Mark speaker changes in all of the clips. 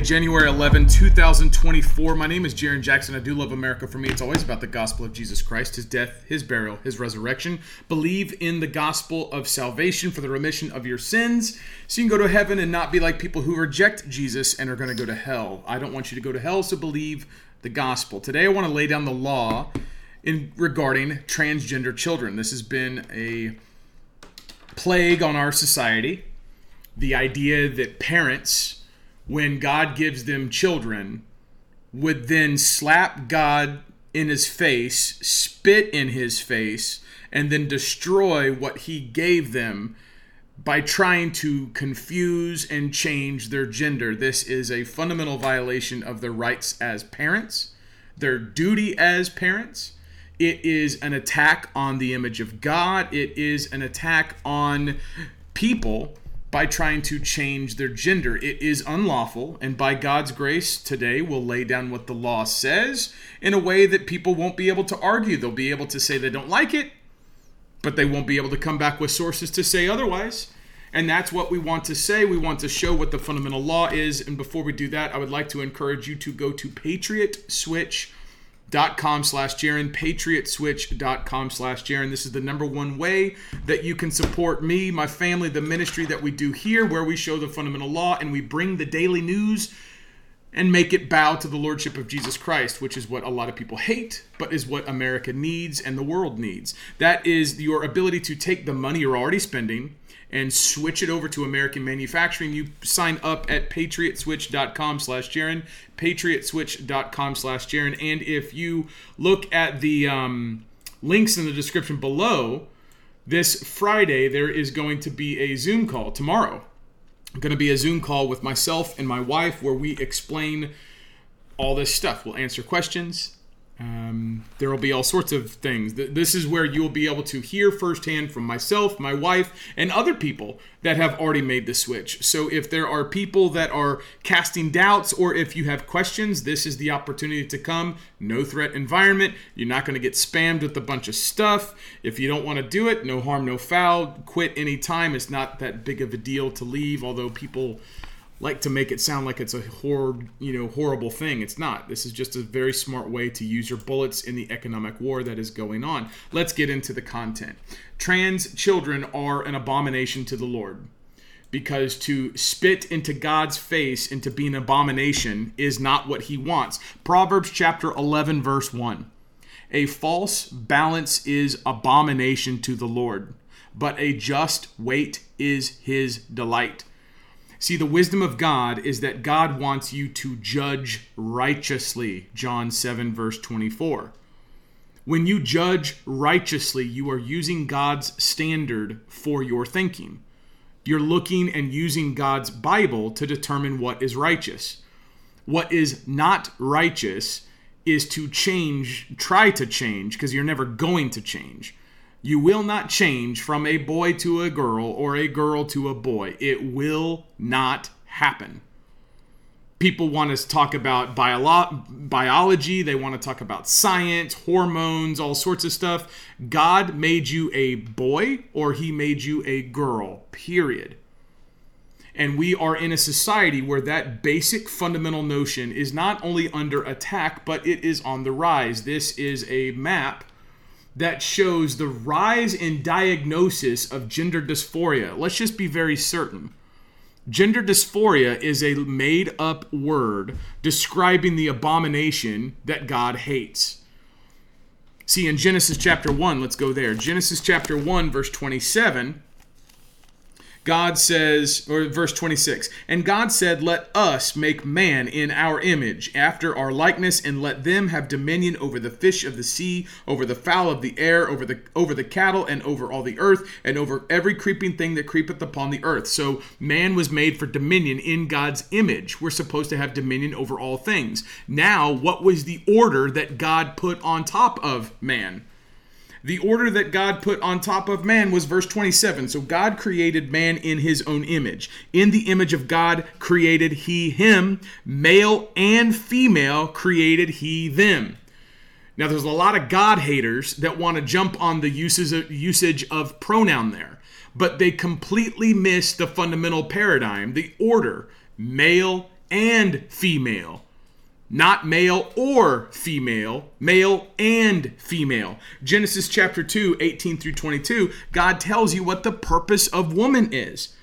Speaker 1: January 11, 2024. My name is Jarrin Jackson. I do love America. For me, it's always about the gospel of Jesus Christ, his death, his burial, his resurrection. Believe in the gospel of salvation for the remission of your sins so you can go to heaven and not be like people who reject Jesus and are going to go to hell. I don't want you to go to hell, so believe the gospel. Today, I want to lay down the law in regarding transgender children. This has been a plague on our society. The idea that parents when God gives them children, would then slap God in his face, spit in his face, and then destroy what he gave them by trying to confuse and change their gender. This is a fundamental violation of their rights as parents, their duty as parents. It is an attack on the image of God. It is an attack on people by trying to change their gender. It is unlawful, and by God's grace, today we'll lay down what the law says in a way that people won't be able to argue. They'll be able to say they don't like it, but they won't be able to come back with sources to say otherwise. And that's what we want to say. We want to show what the fundamental law is. And before we do that, I would like to encourage you to go to Patriot Switch dot com slash Jarrin, patriotswitch.com slash Jarrin. This is the number one way that you can support me, my family, the ministry that we do here, where we show the fundamental law and we bring the daily news and make it bow to the lordship of Jesus Christ, which is what a lot of people hate, but is what America needs and the world needs. That is your ability to take the money you're already spending and switch it over to American manufacturing, you sign up at patriotswitch.com slash Jarrin, patriotswitch.com slash Jarrin. And if you look at the um, links in the description below, this Friday there is going to be a Zoom call tomorrow. Going to be a Zoom call with myself and my wife where we explain all this stuff. We'll answer questions um, there will be all sorts of things. This is where you will be able to hear firsthand from myself, my wife, and other people that have already made the switch. So if there are people that are casting doubts or if you have questions, this is the opportunity to come. No threat environment. You're not going to get spammed with a bunch of stuff. If you don't want to do it, no harm, no foul. Quit anytime. It's not that big of a deal to leave, although people like to make it sound like it's a horror, you know, horrible thing. It's not. This is just a very smart way to use your bullets in the economic war that is going on. Let's get into the content. Trans children are an abomination to the Lord because to spit into God's face and to be an abomination is not what he wants. Proverbs chapter 11 verse 1. A false balance is abomination to the Lord, but a just weight is his delight. See, the wisdom of God is that God wants you to judge righteously. John 7, verse 24. When you judge righteously, you are using God's standard for your thinking. You're looking and using God's Bible to determine what is righteous. What is not righteous is to change, try to change, because you're never going to change. You will not change from a boy to a girl or a girl to a boy. It will not happen. People want to talk about bio- biology, they want to talk about science, hormones, all sorts of stuff. God made you a boy or he made you a girl, period. And we are in a society where that basic fundamental notion is not only under attack, but it is on the rise. This is a map that shows the rise in diagnosis of gender dysphoria. Let's just be very certain. Gender dysphoria is a made up word describing the abomination that God hates. See, in Genesis chapter 1, let's go there. Genesis chapter 1, verse 27 God says, or verse 26, and God said, Let us make man in our image, after our likeness, and let them have dominion over the fish of the sea, over the fowl of the air, over the over the cattle, and over all the earth, and over every creeping thing that creepeth upon the earth. So man was made for dominion in God's image. We're supposed to have dominion over all things. Now, what was the order that God put on top of man? The order that God put on top of man was verse 27. So God created man in his own image. In the image of God created he him, male and female created he them. Now, there's a lot of God haters that want to jump on the uses of, usage of pronoun there, but they completely miss the fundamental paradigm, the order, male and female not male or female, male and female. Genesis chapter 2, 18 through 22, God tells you what the purpose of woman is.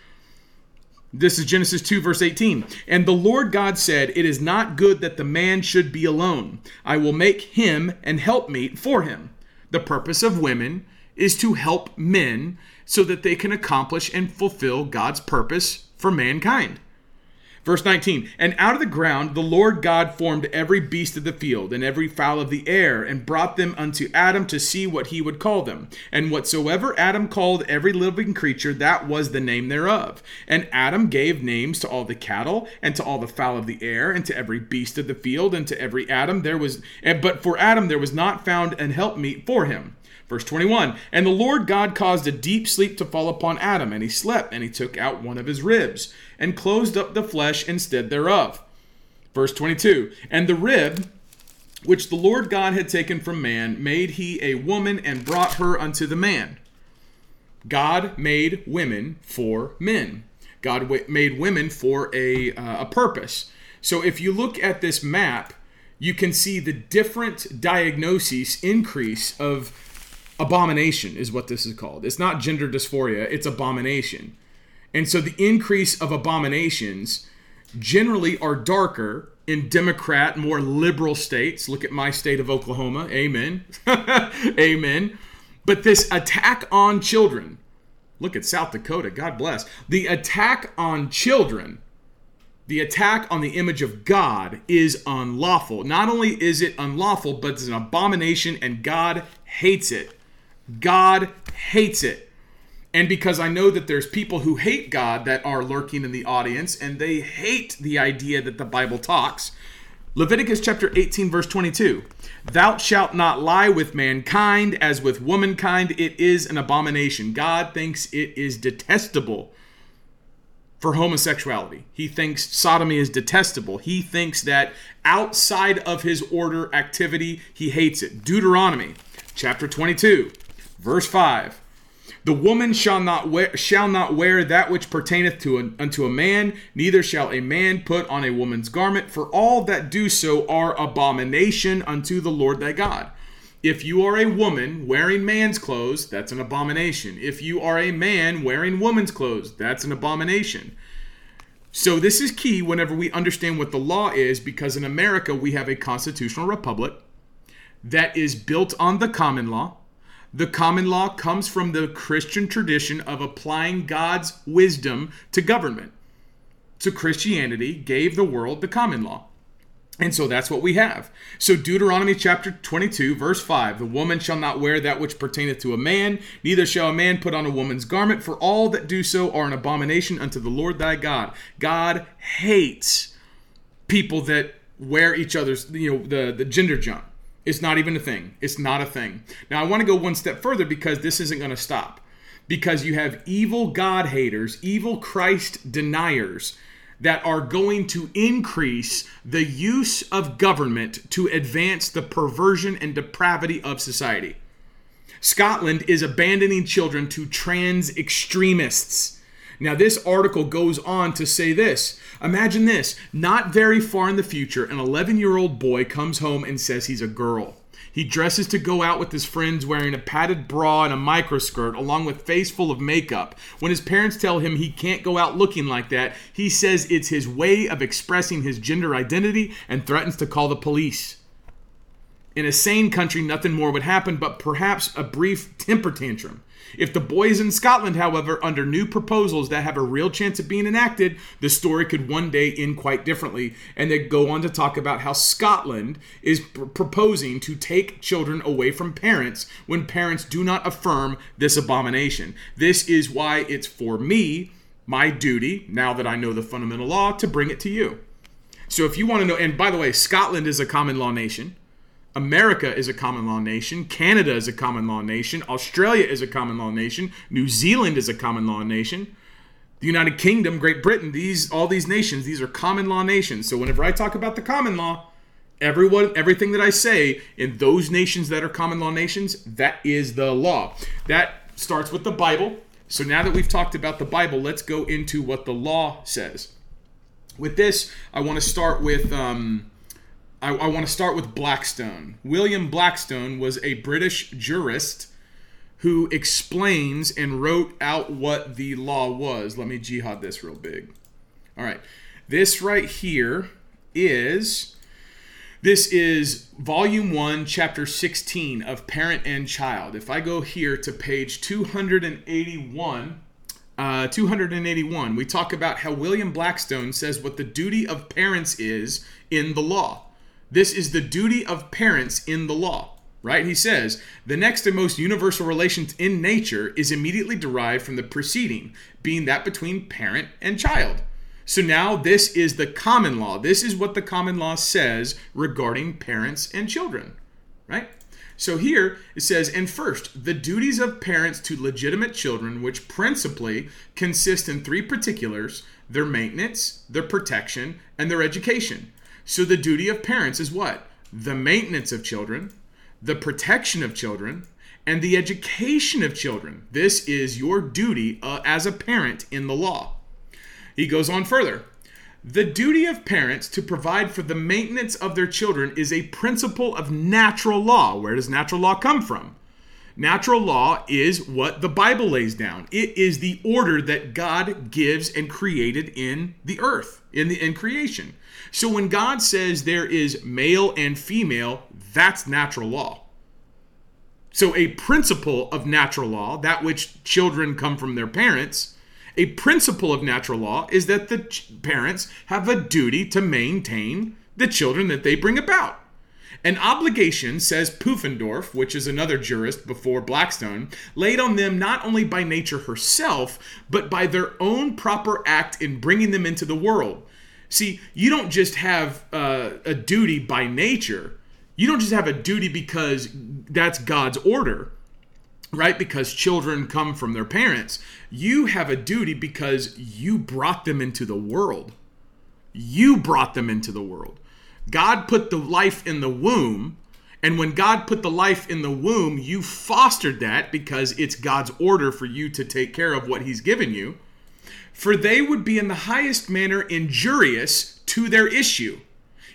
Speaker 1: This is Genesis 2, verse 18. And the Lord God said, It is not good that the man should be alone. I will make him an helpmeet for him. The purpose of women is to help men so that they can accomplish and fulfill God's purpose for mankind. Verse 19, and out of the ground the Lord God formed every beast of the field and every fowl of the air, and brought them unto Adam to see what he would call them. And whatsoever Adam called every living creature, that was the name thereof. And Adam gave names to all the cattle, and to all the fowl of the air, and to every beast of the field, and to every Adam there was, but for Adam there was not found an helpmeet for him. Verse 21 And the Lord God caused a deep sleep to fall upon Adam, and he slept, and he took out one of his ribs, and closed up the flesh instead thereof. Verse 22 And the rib which the Lord God had taken from man made he a woman, and brought her unto the man. God made women for men. God w- made women for a, uh, a purpose. So if you look at this map, you can see the different diagnoses increase of abomination is what this is called. It's not gender dysphoria, it's abomination. And so the increase of abominations generally are darker in Democrat, more liberal states. Look at my state of Oklahoma. Amen. Amen. But this attack on children, look at South Dakota, God bless. The attack on children, the attack on the image of God is unlawful. Not only is it unlawful, but it's an abomination and God hates it. God hates it. And because I know that there's people who hate God that are lurking in the audience and they hate the idea that the Bible talks, Leviticus chapter 18, verse 22 Thou shalt not lie with mankind as with womankind, it is an abomination. God thinks it is detestable for homosexuality. He thinks sodomy is detestable. He thinks that outside of his order activity, he hates it. Deuteronomy chapter 22 Verse 5 The woman shall not wear, shall not wear that which pertaineth to unto a man, neither shall a man put on a woman's garment, for all that do so are abomination unto the Lord thy God. If you are a woman wearing man's clothes, that's an abomination. If you are a man wearing woman's clothes, that's an abomination. So, this is key whenever we understand what the law is because in America we have a constitutional republic that is built on the common law the common law comes from the Christian tradition of applying God's wisdom to government. So Christianity gave the world the common law. And so that's what we have. So Deuteronomy chapter 22, verse 5 The woman shall not wear that which pertaineth to a man, neither shall a man put on a woman's garment, for all that do so are an abomination unto the Lord thy God. God hates people that wear each other's, you know, the, the gender jump. It's not even a thing. It's not a thing. Now, I want to go one step further because this isn't going to stop. Because you have evil God haters, evil Christ deniers that are going to increase the use of government to advance the perversion and depravity of society. Scotland is abandoning children to trans extremists. Now, this article goes on to say this Imagine this not very far in the future, an 11 year old boy comes home and says he's a girl. He dresses to go out with his friends wearing a padded bra and a microskirt, along with face full of makeup. When his parents tell him he can't go out looking like that, he says it's his way of expressing his gender identity and threatens to call the police. In a sane country, nothing more would happen but perhaps a brief temper tantrum. If the boys in Scotland, however, under new proposals that have a real chance of being enacted, the story could one day end quite differently. And they go on to talk about how Scotland is pr- proposing to take children away from parents when parents do not affirm this abomination. This is why it's for me, my duty, now that I know the fundamental law, to bring it to you. So if you want to know, and by the way, Scotland is a common law nation. America is a common law nation. Canada is a common law nation. Australia is a common law nation. New Zealand is a common law nation. The United Kingdom, Great Britain, these all these nations, these are common law nations. So whenever I talk about the common law, everyone everything that I say in those nations that are common law nations, that is the law. That starts with the Bible. So now that we've talked about the Bible, let's go into what the law says. With this, I want to start with um, I, I want to start with Blackstone. William Blackstone was a British jurist who explains and wrote out what the law was. Let me jihad this real big. All right. This right here is this is volume 1 chapter 16 of parent and child if i go here to page 281 uh, 281 we talk about how william blackstone says what the duty of parents is in the law this is the duty of parents in the law, right? He says, the next and most universal relation in nature is immediately derived from the preceding, being that between parent and child. So now this is the common law. This is what the common law says regarding parents and children, right? So here it says, and first, the duties of parents to legitimate children, which principally consist in three particulars their maintenance, their protection, and their education. So the duty of parents is what? The maintenance of children, the protection of children, and the education of children. This is your duty uh, as a parent in the law. He goes on further. The duty of parents to provide for the maintenance of their children is a principle of natural law. Where does natural law come from? Natural law is what the Bible lays down. It is the order that God gives and created in the earth, in the in creation. So when God says there is male and female, that's natural law. So a principle of natural law, that which children come from their parents, a principle of natural law is that the parents have a duty to maintain the children that they bring about. An obligation, says Pufendorf, which is another jurist before Blackstone, laid on them not only by nature herself, but by their own proper act in bringing them into the world. See, you don't just have uh, a duty by nature. You don't just have a duty because that's God's order, right? Because children come from their parents. You have a duty because you brought them into the world. You brought them into the world. God put the life in the womb. And when God put the life in the womb, you fostered that because it's God's order for you to take care of what He's given you. For they would be in the highest manner injurious to their issue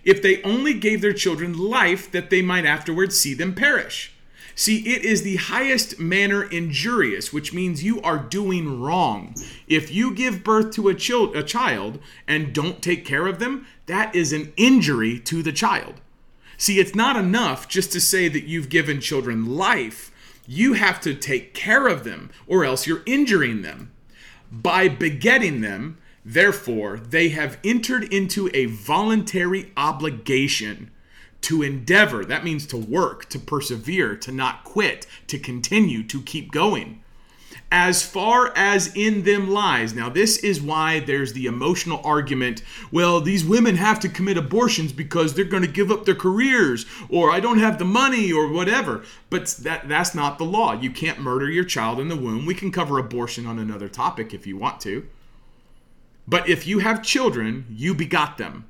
Speaker 1: if they only gave their children life that they might afterwards see them perish. See, it is the highest manner injurious, which means you are doing wrong. If you give birth to a, chil- a child and don't take care of them, that is an injury to the child. See, it's not enough just to say that you've given children life. You have to take care of them, or else you're injuring them. By begetting them, therefore, they have entered into a voluntary obligation to endeavor. That means to work, to persevere, to not quit, to continue, to keep going as far as in them lies. Now, this is why there's the emotional argument well, these women have to commit abortions because they're going to give up their careers, or I don't have the money, or whatever. But that, that's not the law. You can't murder your child in the womb. We can cover abortion on another topic if you want to. But if you have children, you begot them.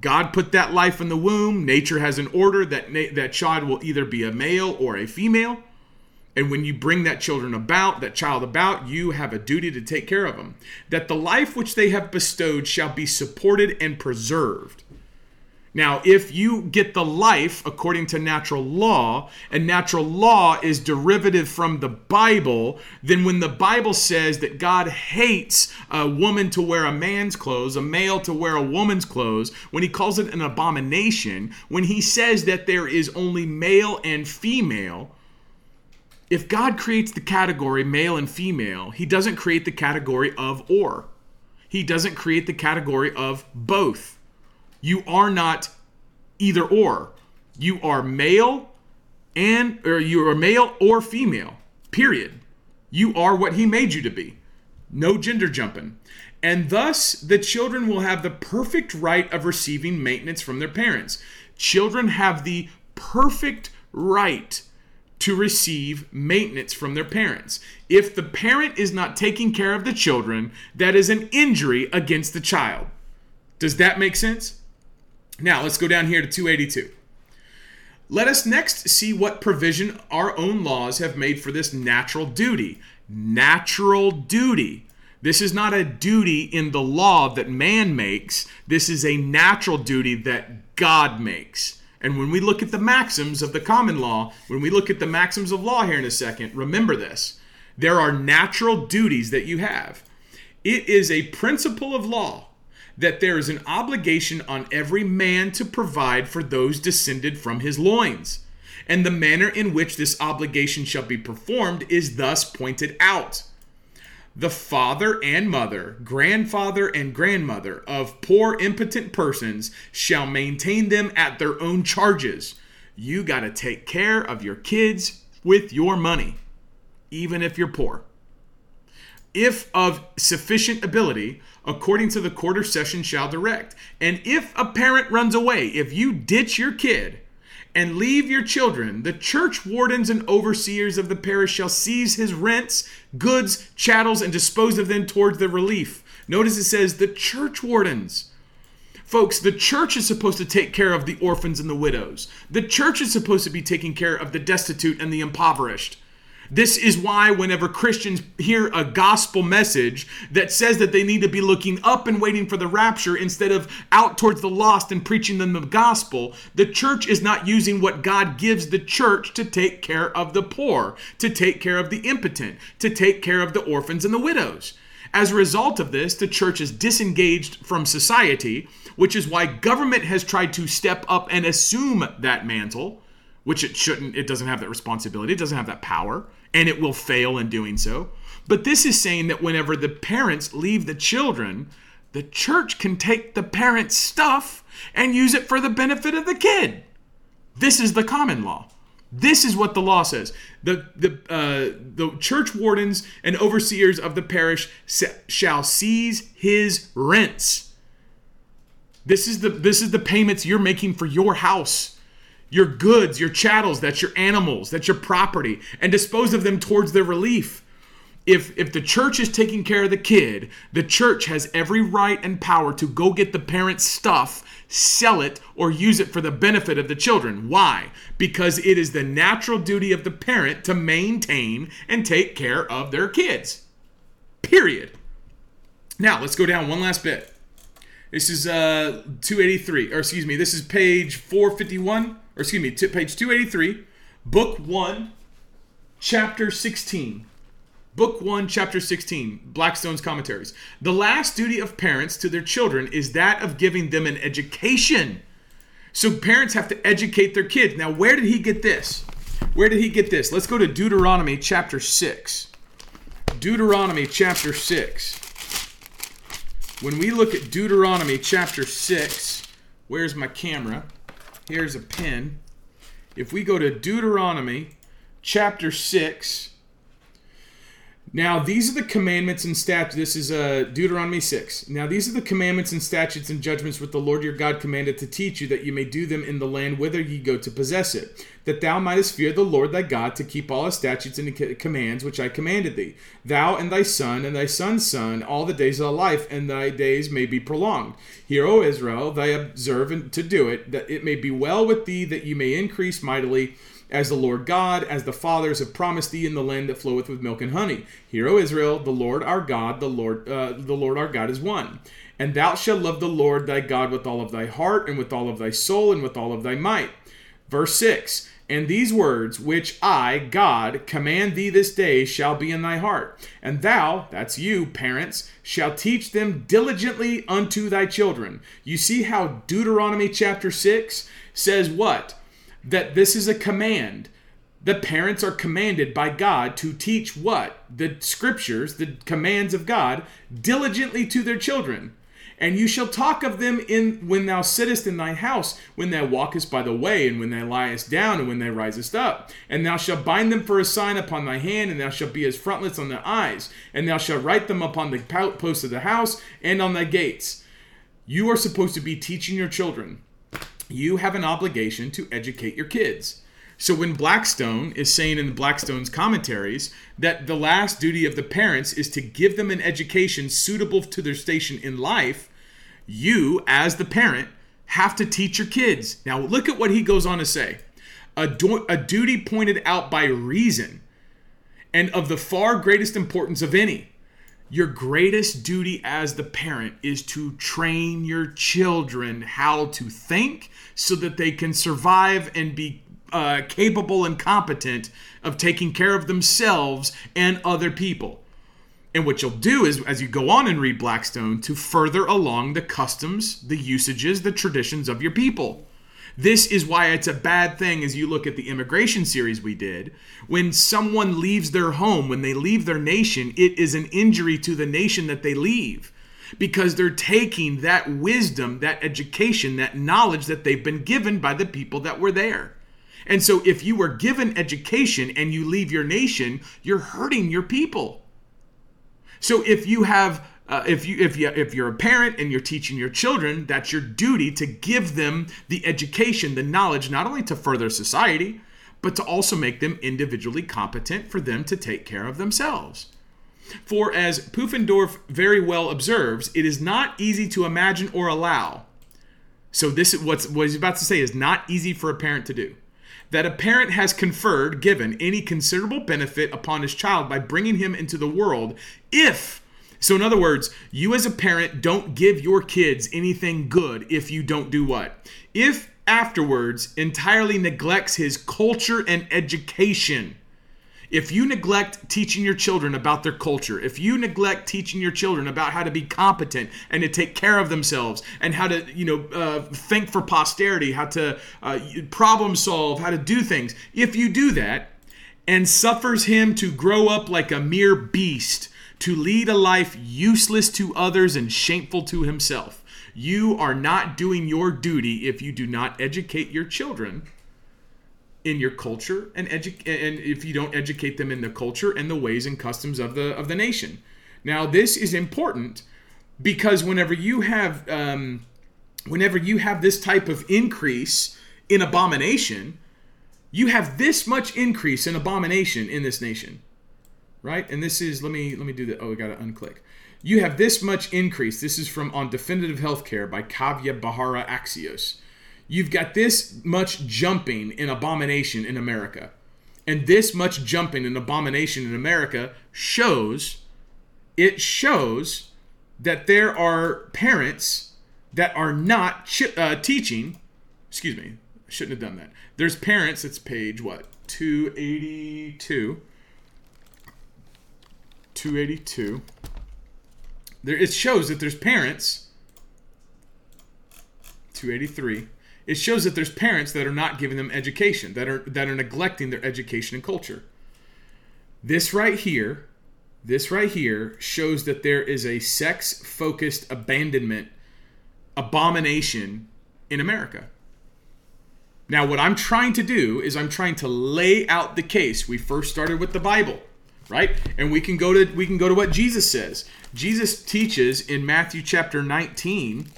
Speaker 1: God put that life in the womb. Nature has an order that na- that child will either be a male or a female. And when you bring that children about, that child about, you have a duty to take care of them. That the life which they have bestowed shall be supported and preserved. Now, if you get the life according to natural law, and natural law is derivative from the Bible, then when the Bible says that God hates a woman to wear a man's clothes, a male to wear a woman's clothes, when he calls it an abomination, when he says that there is only male and female, if God creates the category male and female, he doesn't create the category of or. He doesn't create the category of both. You are not either or. You are male and or you are male or female. Period. You are what he made you to be. No gender jumping. And thus the children will have the perfect right of receiving maintenance from their parents. Children have the perfect right to receive maintenance from their parents. If the parent is not taking care of the children, that is an injury against the child. Does that make sense? Now, let's go down here to 282. Let us next see what provision our own laws have made for this natural duty. Natural duty. This is not a duty in the law that man makes. This is a natural duty that God makes. And when we look at the maxims of the common law, when we look at the maxims of law here in a second, remember this. There are natural duties that you have. It is a principle of law that there is an obligation on every man to provide for those descended from his loins. And the manner in which this obligation shall be performed is thus pointed out the father and mother, grandfather and grandmother of poor impotent persons shall maintain them at their own charges. You got to take care of your kids with your money, even if you're poor. If of sufficient ability, according to the quarter session shall direct. And if a parent runs away, if you ditch your kid, and leave your children. The church wardens and overseers of the parish shall seize his rents, goods, chattels, and dispose of them towards the relief. Notice it says the church wardens. Folks, the church is supposed to take care of the orphans and the widows. The church is supposed to be taking care of the destitute and the impoverished. This is why, whenever Christians hear a gospel message that says that they need to be looking up and waiting for the rapture instead of out towards the lost and preaching them the gospel, the church is not using what God gives the church to take care of the poor, to take care of the impotent, to take care of the orphans and the widows. As a result of this, the church is disengaged from society, which is why government has tried to step up and assume that mantle, which it shouldn't, it doesn't have that responsibility, it doesn't have that power and it will fail in doing so. But this is saying that whenever the parents leave the children, the church can take the parents' stuff and use it for the benefit of the kid. This is the common law. This is what the law says. The the uh, the church wardens and overseers of the parish shall seize his rents. This is the this is the payments you're making for your house your goods, your chattels, that's your animals, that's your property, and dispose of them towards their relief. If, if the church is taking care of the kid, the church has every right and power to go get the parent's stuff, sell it, or use it for the benefit of the children. Why? Because it is the natural duty of the parent to maintain and take care of their kids. Period. Now, let's go down one last bit. This is uh, 283, or excuse me, this is page 451 or excuse me, t- page 283, book 1, chapter 16. Book 1, chapter 16, Blackstone's commentaries. The last duty of parents to their children is that of giving them an education. So parents have to educate their kids. Now, where did he get this? Where did he get this? Let's go to Deuteronomy chapter 6. Deuteronomy chapter 6. When we look at Deuteronomy chapter 6, where's my camera? Here's a pen. If we go to Deuteronomy chapter 6, now these are the commandments and statutes. This is uh, Deuteronomy 6. Now these are the commandments and statutes and judgments which the Lord your God commanded to teach you, that you may do them in the land whither ye go to possess it, that thou mightest fear the Lord thy God to keep all his statutes and commands which I commanded thee, thou and thy son and thy son's son, all the days of thy life, and thy days may be prolonged. Hear, O Israel, thy observe to do it, that it may be well with thee, that you may increase mightily as the Lord God, as the fathers have promised thee in the land that floweth with milk and honey. Hear, O Israel, the Lord our God, the Lord, uh, the Lord our God is one. And thou shalt love the Lord thy God with all of thy heart, and with all of thy soul, and with all of thy might. Verse 6 And these words which I, God, command thee this day shall be in thy heart. And thou, that's you, parents, shall teach them diligently unto thy children. You see how Deuteronomy chapter 6 says what? That this is a command. The parents are commanded by God to teach what? The scriptures, the commands of God, diligently to their children. And you shall talk of them in when thou sittest in thy house, when thou walkest by the way, and when thou liest down, and when thou risest up. And thou shalt bind them for a sign upon thy hand, and thou shalt be as frontlets on thy eyes, and thou shalt write them upon the posts of the house and on thy gates. You are supposed to be teaching your children you have an obligation to educate your kids. So when Blackstone is saying in Blackstone's commentaries that the last duty of the parents is to give them an education suitable to their station in life, you, as the parent, have to teach your kids. Now, look at what he goes on to say a, du- a duty pointed out by reason and of the far greatest importance of any. Your greatest duty as the parent is to train your children how to think so that they can survive and be uh, capable and competent of taking care of themselves and other people. And what you'll do is, as you go on and read Blackstone, to further along the customs, the usages, the traditions of your people. This is why it's a bad thing as you look at the immigration series we did. When someone leaves their home, when they leave their nation, it is an injury to the nation that they leave because they're taking that wisdom, that education, that knowledge that they've been given by the people that were there. And so if you were given education and you leave your nation, you're hurting your people. So if you have uh, if you if you if you're a parent and you're teaching your children, that's your duty to give them the education, the knowledge, not only to further society, but to also make them individually competent for them to take care of themselves. For as Pufendorf very well observes, it is not easy to imagine or allow. So this is what's what he's about to say is not easy for a parent to do that a parent has conferred, given any considerable benefit upon his child by bringing him into the world if so in other words you as a parent don't give your kids anything good if you don't do what? If afterwards entirely neglects his culture and education. If you neglect teaching your children about their culture, if you neglect teaching your children about how to be competent and to take care of themselves and how to, you know, uh, think for posterity, how to uh, problem solve, how to do things, if you do that and suffers him to grow up like a mere beast, to lead a life useless to others and shameful to himself, you are not doing your duty if you do not educate your children in your culture and edu- and if you don't educate them in the culture and the ways and customs of the of the nation. Now this is important because whenever you have um, whenever you have this type of increase in abomination, you have this much increase in abomination in this nation, right? And this is let me let me do that. Oh, I got to unclick. You have this much increase. This is from on definitive healthcare by Kavya Beheraj Axios You've got this much jumping in abomination in America. And this much jumping in abomination in America shows, it shows that there are parents that are not uh, teaching. Excuse me, shouldn't have done that. There's parents, it's page what? 282. 282. There, it shows that there's parents. 283 it shows that there's parents that are not giving them education, that are that are neglecting their education and culture. This right here, this right here shows that there is a sex-focused abandonment abomination in America. Now, what I'm trying to do is I'm trying to lay out the case. We first started with the Bible, right? And we can go to we can go to what Jesus says. Jesus teaches in Matthew chapter 19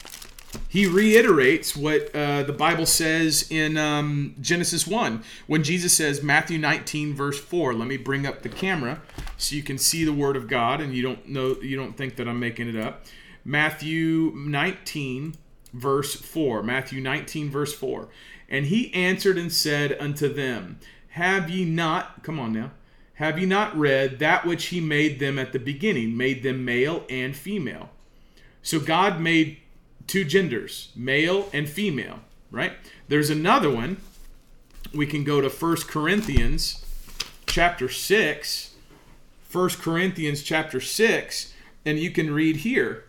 Speaker 1: he reiterates what uh, the Bible says in um, Genesis 1 when Jesus says, Matthew 19, verse 4. Let me bring up the camera so you can see the Word of God and you don't know, you don't think that I'm making it up. Matthew 19, verse 4. Matthew 19, verse 4. And he answered and said unto them, Have ye not, come on now, have ye not read that which he made them at the beginning, made them male and female? So God made two genders, male and female, right? There's another one. We can go to First Corinthians chapter 6. 1 Corinthians chapter 6, and you can read here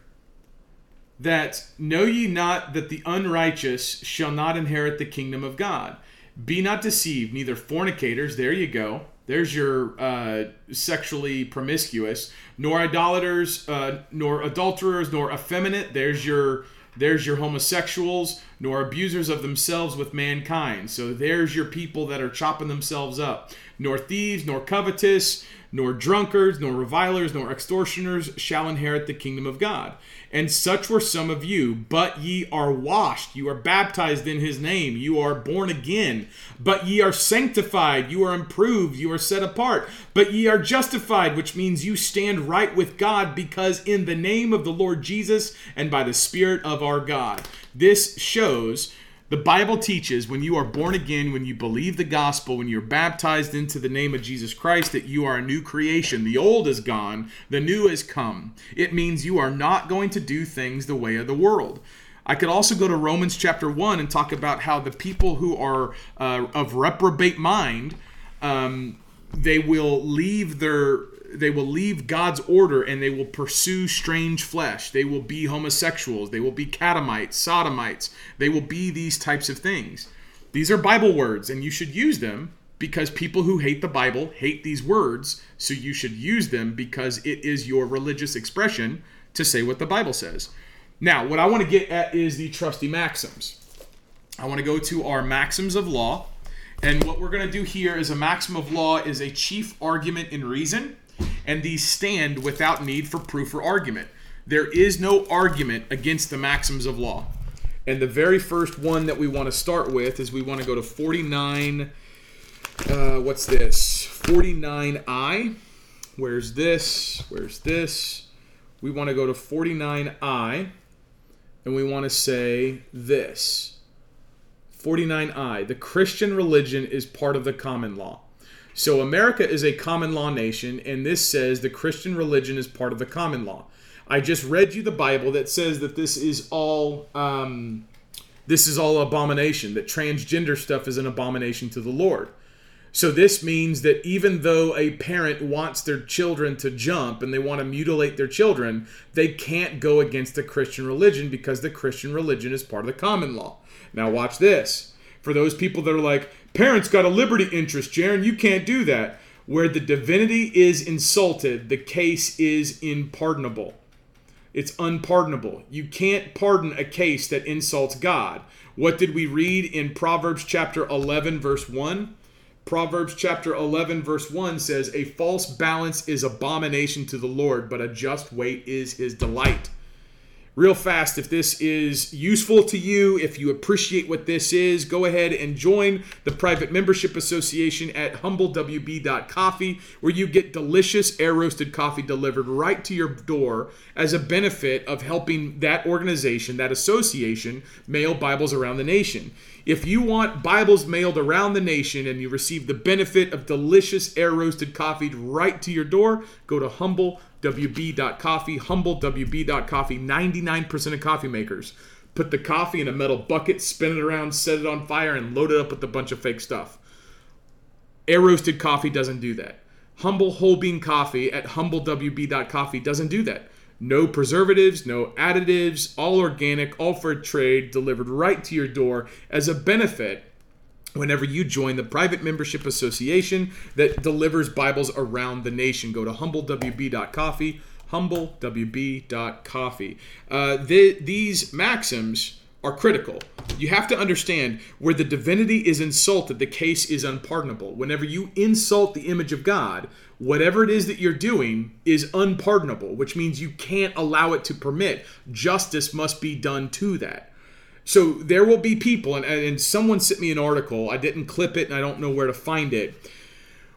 Speaker 1: that know ye not that the unrighteous shall not inherit the kingdom of God. Be not deceived, neither fornicators, there you go. There's your uh, sexually promiscuous, nor idolaters, uh, nor adulterers, nor effeminate. There's your there's your homosexuals, nor abusers of themselves with mankind. So there's your people that are chopping themselves up. Nor thieves, nor covetous, nor drunkards, nor revilers, nor extortioners shall inherit the kingdom of God. And such were some of you, but ye are washed, you are baptized in his name, you are born again, but ye are sanctified, you are improved, you are set apart, but ye are justified, which means you stand right with God because in the name of the Lord Jesus and by the Spirit of our God. This shows the Bible teaches when you are born again, when you believe the gospel, when you're baptized into the name of Jesus Christ, that you are a new creation. The old is gone, the new has come. It means you are not going to do things the way of the world. I could also go to Romans chapter 1 and talk about how the people who are uh, of reprobate mind, um, they will leave their they will leave God's order and they will pursue strange flesh. They will be homosexuals. They will be catamites, sodomites. They will be these types of things. These are Bible words, and you should use them because people who hate the Bible hate these words. So you should use them because it is your religious expression to say what the Bible says. Now, what I want to get at is the trusty maxims. I want to go to our maxims of law. And what we're going to do here is a maxim of law is a chief argument in reason and these stand without need for proof or argument. There is no argument against the maxims of law. And the very first one that we want to start with is we want to go to 49. Uh, what's this? 49i. Where's this? Where's this? We want to go to 49i and we want to say this 49i. The Christian religion is part of the common law. So America is a common law nation, and this says the Christian religion is part of the common law. I just read you the Bible that says that this is all um, this is all abomination. That transgender stuff is an abomination to the Lord. So this means that even though a parent wants their children to jump and they want to mutilate their children, they can't go against the Christian religion because the Christian religion is part of the common law. Now watch this. For those people that are like, Parents got a liberty interest, Jarrin. You can't do that. Where the divinity is insulted, the case is unpardonable. It's unpardonable. You can't pardon a case that insults God. What did we read in Proverbs chapter 11, verse 1? Proverbs chapter 11, verse 1 says, A false balance is abomination to the Lord, but a just weight is his delight real fast if this is useful to you if you appreciate what this is go ahead and join the private membership association at humblewb.coffee where you get delicious air roasted coffee delivered right to your door as a benefit of helping that organization that association mail bibles around the nation. If you want Bibles mailed around the nation and you receive the benefit of delicious air roasted coffee right to your door, go to humblewb.coffee, humblewb.coffee. 99% of coffee makers put the coffee in a metal bucket, spin it around, set it on fire, and load it up with a bunch of fake stuff. Air roasted coffee doesn't do that. Humble whole bean coffee at humble humblewb.coffee doesn't do that. No preservatives, no additives, all organic, all for trade, delivered right to your door as a benefit whenever you join the private membership association that delivers Bibles around the nation. Go to humblewb.coffee, humblewb.coffee. Uh, the, these maxims are critical. You have to understand where the divinity is insulted, the case is unpardonable. Whenever you insult the image of God, whatever it is that you're doing is unpardonable, which means you can't allow it to permit. Justice must be done to that. So there will be people, and, and someone sent me an article. I didn't clip it, and I don't know where to find it,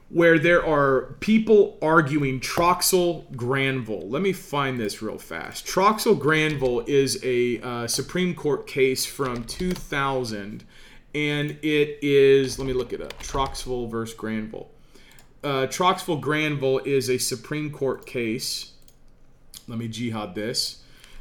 Speaker 1: where there are people arguing Troxel Granville. Let me find this real fast. Troxel Granville is a uh, Supreme Court case from 2000, and it is, let me look it up Troxel versus Granville uh, Troxville Granville is a Supreme Court case. Let me jihad this.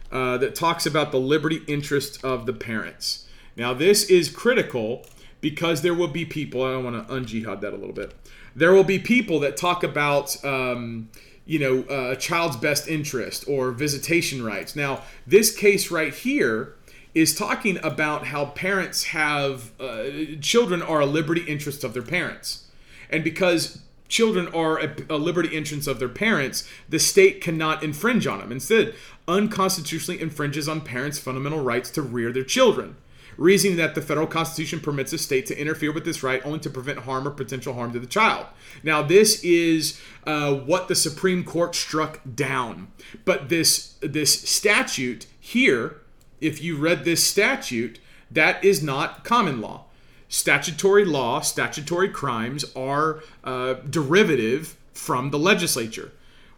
Speaker 1: Uh, that talks about the liberty interest of the parents. Now, this is critical because there will be people, I don't want to unjihad that a little bit. There will be people that talk about, um, you know, uh, a child's best interest or visitation rights. Now, this case right here is talking about how parents have, uh, children are a liberty interest of their parents. And because children are a, a, liberty interest of their parents, the state cannot infringe on them. Instead, unconstitutionally infringes on parents' fundamental rights to rear their children. reasoning that the federal constitution permits a state to interfere with this right only to prevent harm or potential harm to the child. Now, this is uh, what the Supreme Court struck down. But this this statute here, if you read this statute, that is not common law. Statutory law, statutory crimes are uh, derivative from the legislature.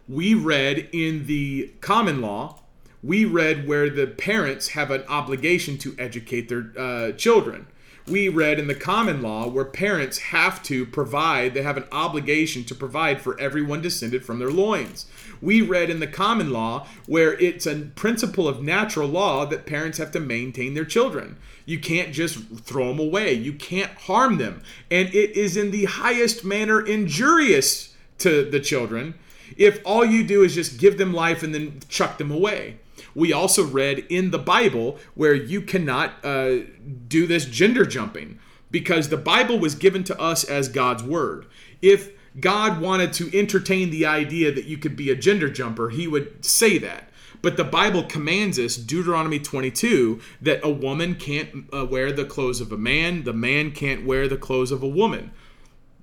Speaker 1: We read in the common law we read where the parents have an obligation to educate their uh, children. We read in the common law where parents have to provide, they have an obligation to provide for everyone descended from their loins. We read in the common law where it's a principle of natural law that parents have to maintain their children. You can't just throw them away, you can't harm them. And it is in the highest manner injurious to the children if all you do is just give them life and then chuck them away we also read in the Bible where you cannot uh, do this gender jumping because the Bible was given to us as God's word. If God wanted to entertain the idea that you could be a gender jumper, he would say that. But the Bible commands us, Deuteronomy 22, that a woman can't uh, wear the clothes of a man, the man can't wear the clothes of a woman.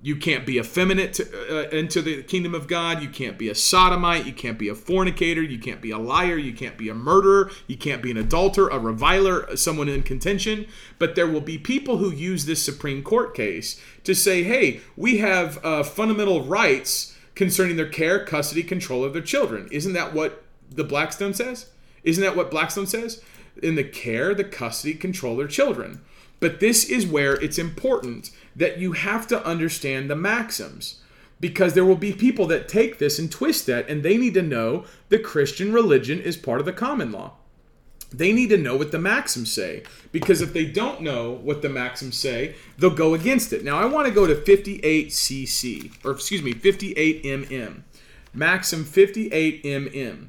Speaker 1: You can't be effeminate to, uh, into the kingdom of God. You can't be a sodomite. You can't be a fornicator. You can't be a liar. You can't be a murderer. You can't be an adulterer, a reviler, someone in contention. But there will be people who use this Supreme Court case to say, hey, we have uh, fundamental rights concerning their care, custody, control of their children. Isn't that what the Blackstone says? Isn't that what Blackstone says? In the care, the custody, control of their children. But this is where it's important that you have to understand the maxims because there will be people that take this and twist that and they need to know the Christian religion is part of the common law. They need to know what the maxims say because if they don't know what the maxims say, they'll go against it. Now I want to go to 58cc or excuse me, 58mm. Maxim 58mm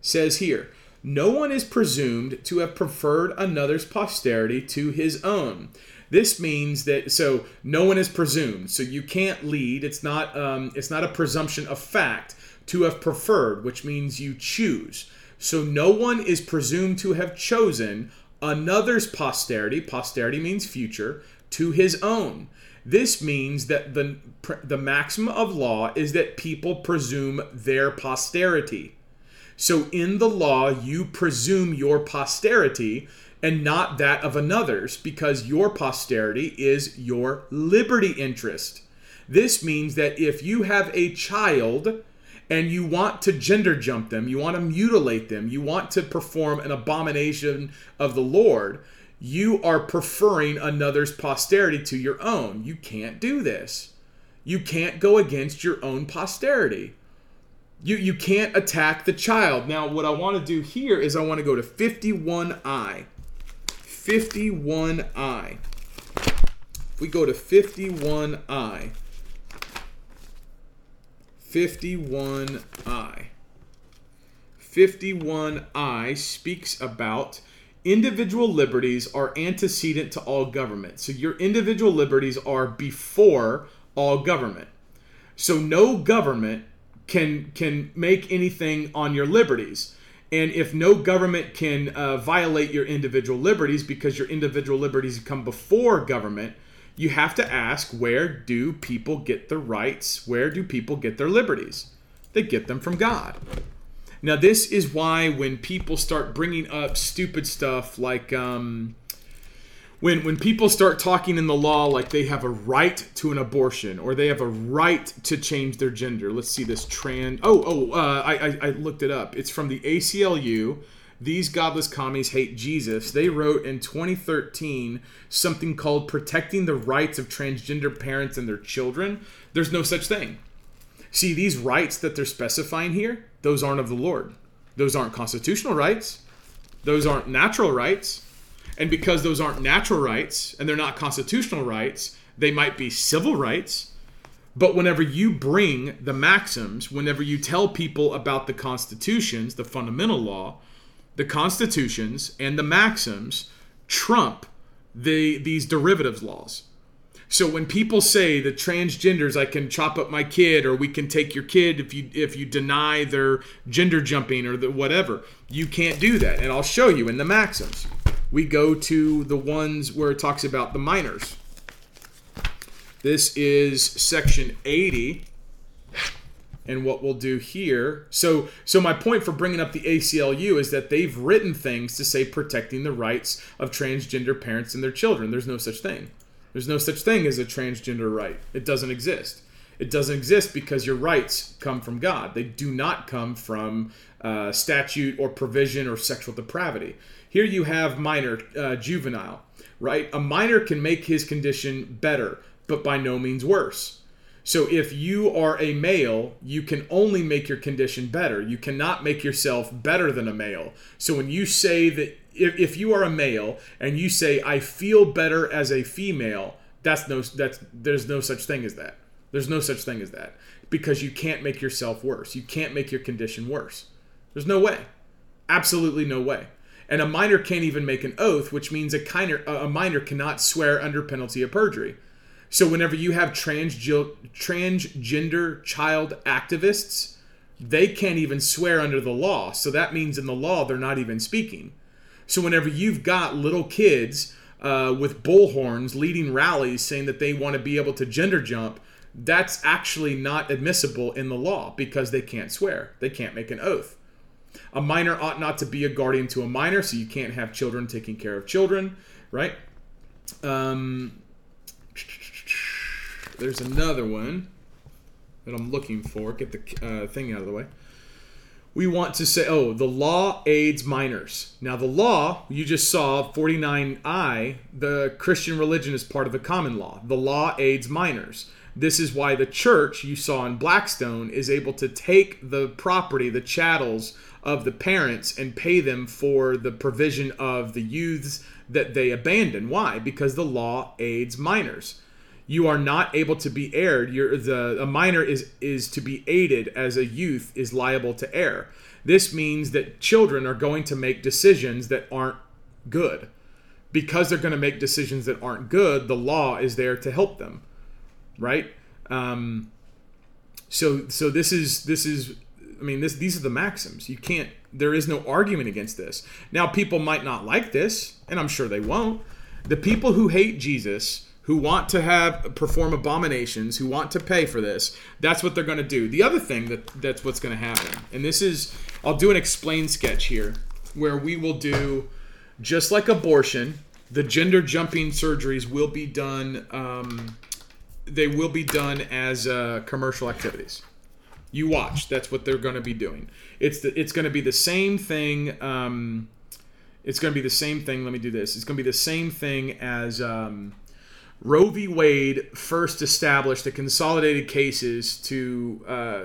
Speaker 1: says here, no one is presumed to have preferred another's posterity to his own this means that so no one is presumed. So you can't lead. It's not um, it's not a presumption of fact to have preferred, which means you choose. So no one is presumed to have chosen another's posterity. Posterity means future to his own. This means that the the maximum of law is that people presume their posterity. So in the law, you presume your posterity and not that of another's because your posterity is your liberty interest. This means that if you have a child and you want to gender jump them, you want to mutilate them, you want to perform an abomination of the Lord, you are preferring another's posterity to your own. You can't do this. You can't go against your own posterity. You, you can't attack the child. Now, what I want to do here is I want to go to 51i. 51i. If we go to 51i, 51i. 51i speaks about individual liberties are antecedent to all government. So your individual liberties are before all government. So no government can can make anything on your liberties. And if no government can uh, violate your individual liberties because your individual liberties come before government, you have to ask where do people get their rights? Where do people get their liberties? They get them from God. Now, this is why when people start bringing up stupid stuff like, um, when when people start talking in the law like they have a right to an abortion or they have a right to change their gender. Let's see this trans. Oh oh, uh, I, I I looked it up. It's from the ACLU. These godless commies hate Jesus. They wrote in 2013 something called "Protecting the Rights of Transgender Parents and Their Children." There's no such thing. See, these rights that they're specifying here, those aren't of the Lord. Those aren't constitutional rights. Those aren't natural rights and because those aren't natural rights and they're not constitutional rights, they might be civil rights. But whenever you bring the maxims, whenever you tell people about the constitutions, the fundamental law, the constitutions and the maxims trump the these derivatives laws. So when people say the transgenders, I can chop up my kid, or we can take your kid if you if you deny their gender jumping or the whatever, you can't do that. And I'll show you in the maxims. We go to the ones where it talks about the minors. This is section 80 and what we'll do here so so my point for bringing up the aclu is that they've written things to say protecting the rights of transgender parents and their children. There's no such thing. There's no such thing as a transgender right. It doesn't exist. It doesn't exist because your rights come from god. They do not come from uh, statute or provision or sexual depravity here you have minor uh, juvenile right a minor can make his condition better but by no means worse so if you are a male, you can only make your condition better. You cannot make yourself better than a male. So when you say that if, if you are a male and you say I feel better as a female, that's no that's there's no such thing as that. There's no such thing as that because you can't make yourself worse. You can't make your condition worse. There's no way. Absolutely no way. And a minor can't even make an oath, which means a, kinder, a minor cannot swear under penalty of perjury. So whenever you have transgender child activists, they can't even swear under the law. So that means in the law they're not even speaking. So whenever you've got little kids uh, with bullhorns leading rallies saying that they want to be able to gender jump, that's actually not admissible in the law because they can't swear. They can't make an oath. A minor ought not to be a guardian to a minor, so you can't have children taking care of children, right? Um, there's another one that I'm looking for. Get the uh, thing out of the way. We want to say, oh, the law aids minors. Now, the law, you just saw 49i, the Christian religion is part of the common law. The law aids minors. This is why the church, you saw in Blackstone, is able to take the property, the chattels of the parents, and pay them for the provision of the youths that they abandon. Why? Because the law aids minors you are not able to be aired. You're the a minor is is to be aided as a youth is liable to err. This means that children are going to make decisions that aren't good. Because they're going to make decisions that aren't good, the law is there to help them, right? Um, so so this is this is I mean this these are the maxims. You can't there is no argument against this. Now people might not like this, and I'm sure they won't. The people who hate Jesus who want to have perform abominations, who want to pay for this, that's what they're going to do. The other thing that that's what's going to happen, and this is I'll do an explain sketch here where we will do just like abortion, the gender jumping surgeries will be done. Um, they will be done as uh, commercial activities. You watch. That's what they're going to be doing. It's the, it's going to be the same thing. Um, it's going to be the same thing. Let me do this. It's going to be the same thing as um, Roe v. Wade first established the consolidated cases to uh,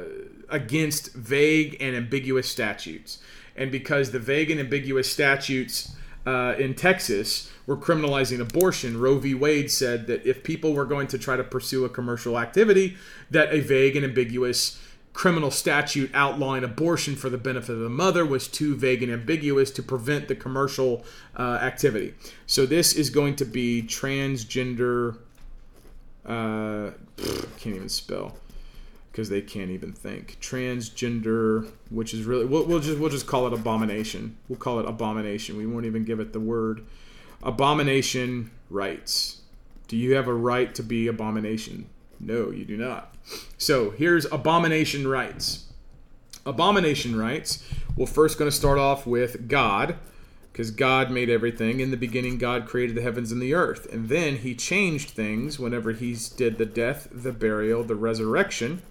Speaker 1: against vague and ambiguous statutes, and because the vague and ambiguous statutes uh, in Texas were criminalizing abortion, Roe v. Wade said that if people were going to try to pursue a commercial activity, that a vague and ambiguous criminal statute outlawing abortion for the benefit of the mother was too vague and ambiguous to prevent the commercial uh, activity. So this is going to be transgender. Uh, can't even spell because they can't even think. Transgender, which is really we'll, we'll just we'll just call it abomination. We'll call it abomination. We won't even give it the word abomination rights. Do you have a right to be abomination? No, you do not. So here's abomination rights. Abomination rights. We're first going to start off with God, because God made everything. In the beginning, God created the heavens and the earth. And then he changed things whenever he did the death, the burial, the resurrection.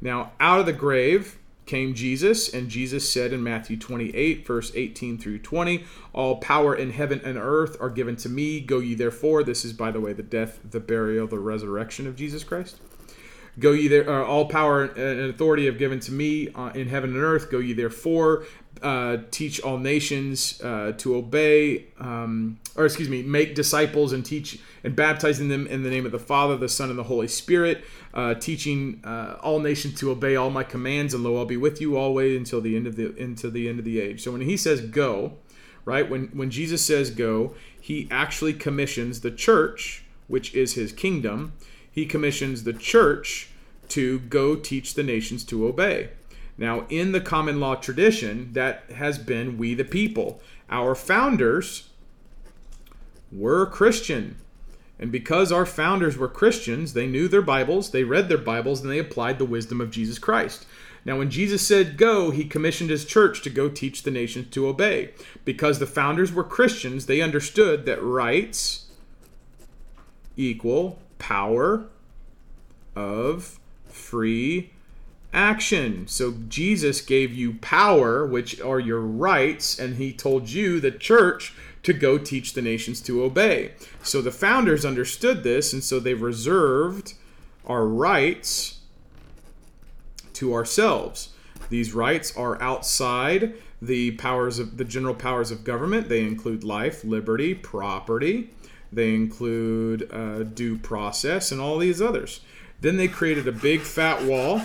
Speaker 1: Now, out of the grave, came Jesus, and Jesus said in Matthew 28, verse 18 through 20, All power in heaven and earth are given to me. Go ye therefore. This is, by the way, the death, the burial, the resurrection of Jesus Christ. Go ye there, uh, all power and authority have given to me uh, in heaven and earth. Go ye therefore, uh, teach all nations uh, to obey, um, or excuse me, make disciples and teach and baptizing them in the name of the Father, the Son, and the Holy Spirit, uh, teaching uh, all nations to obey all my commands. And lo, I'll be with you always until the end of the until the end of the age. So when he says go, right? When when Jesus says go, he actually commissions the church, which is his kingdom he commissions the church to go teach the nations to obey. Now, in the common law tradition, that has been we the people. Our founders were Christian. And because our founders were Christians, they knew their Bibles, they read their Bibles, and they applied the wisdom of Jesus Christ. Now, when Jesus said go, he commissioned his church to go teach the nations to obey. Because the founders were Christians, they understood that rights equal power of free action. So Jesus gave you power, which are your rights, and he told you, the church, to go teach the nations to obey. So the founders understood this, and so they reserved our rights to ourselves. These rights are outside the powers of the general powers of government. They include life, liberty, property. They include uh, due process and all these others. Then they created a big fat wall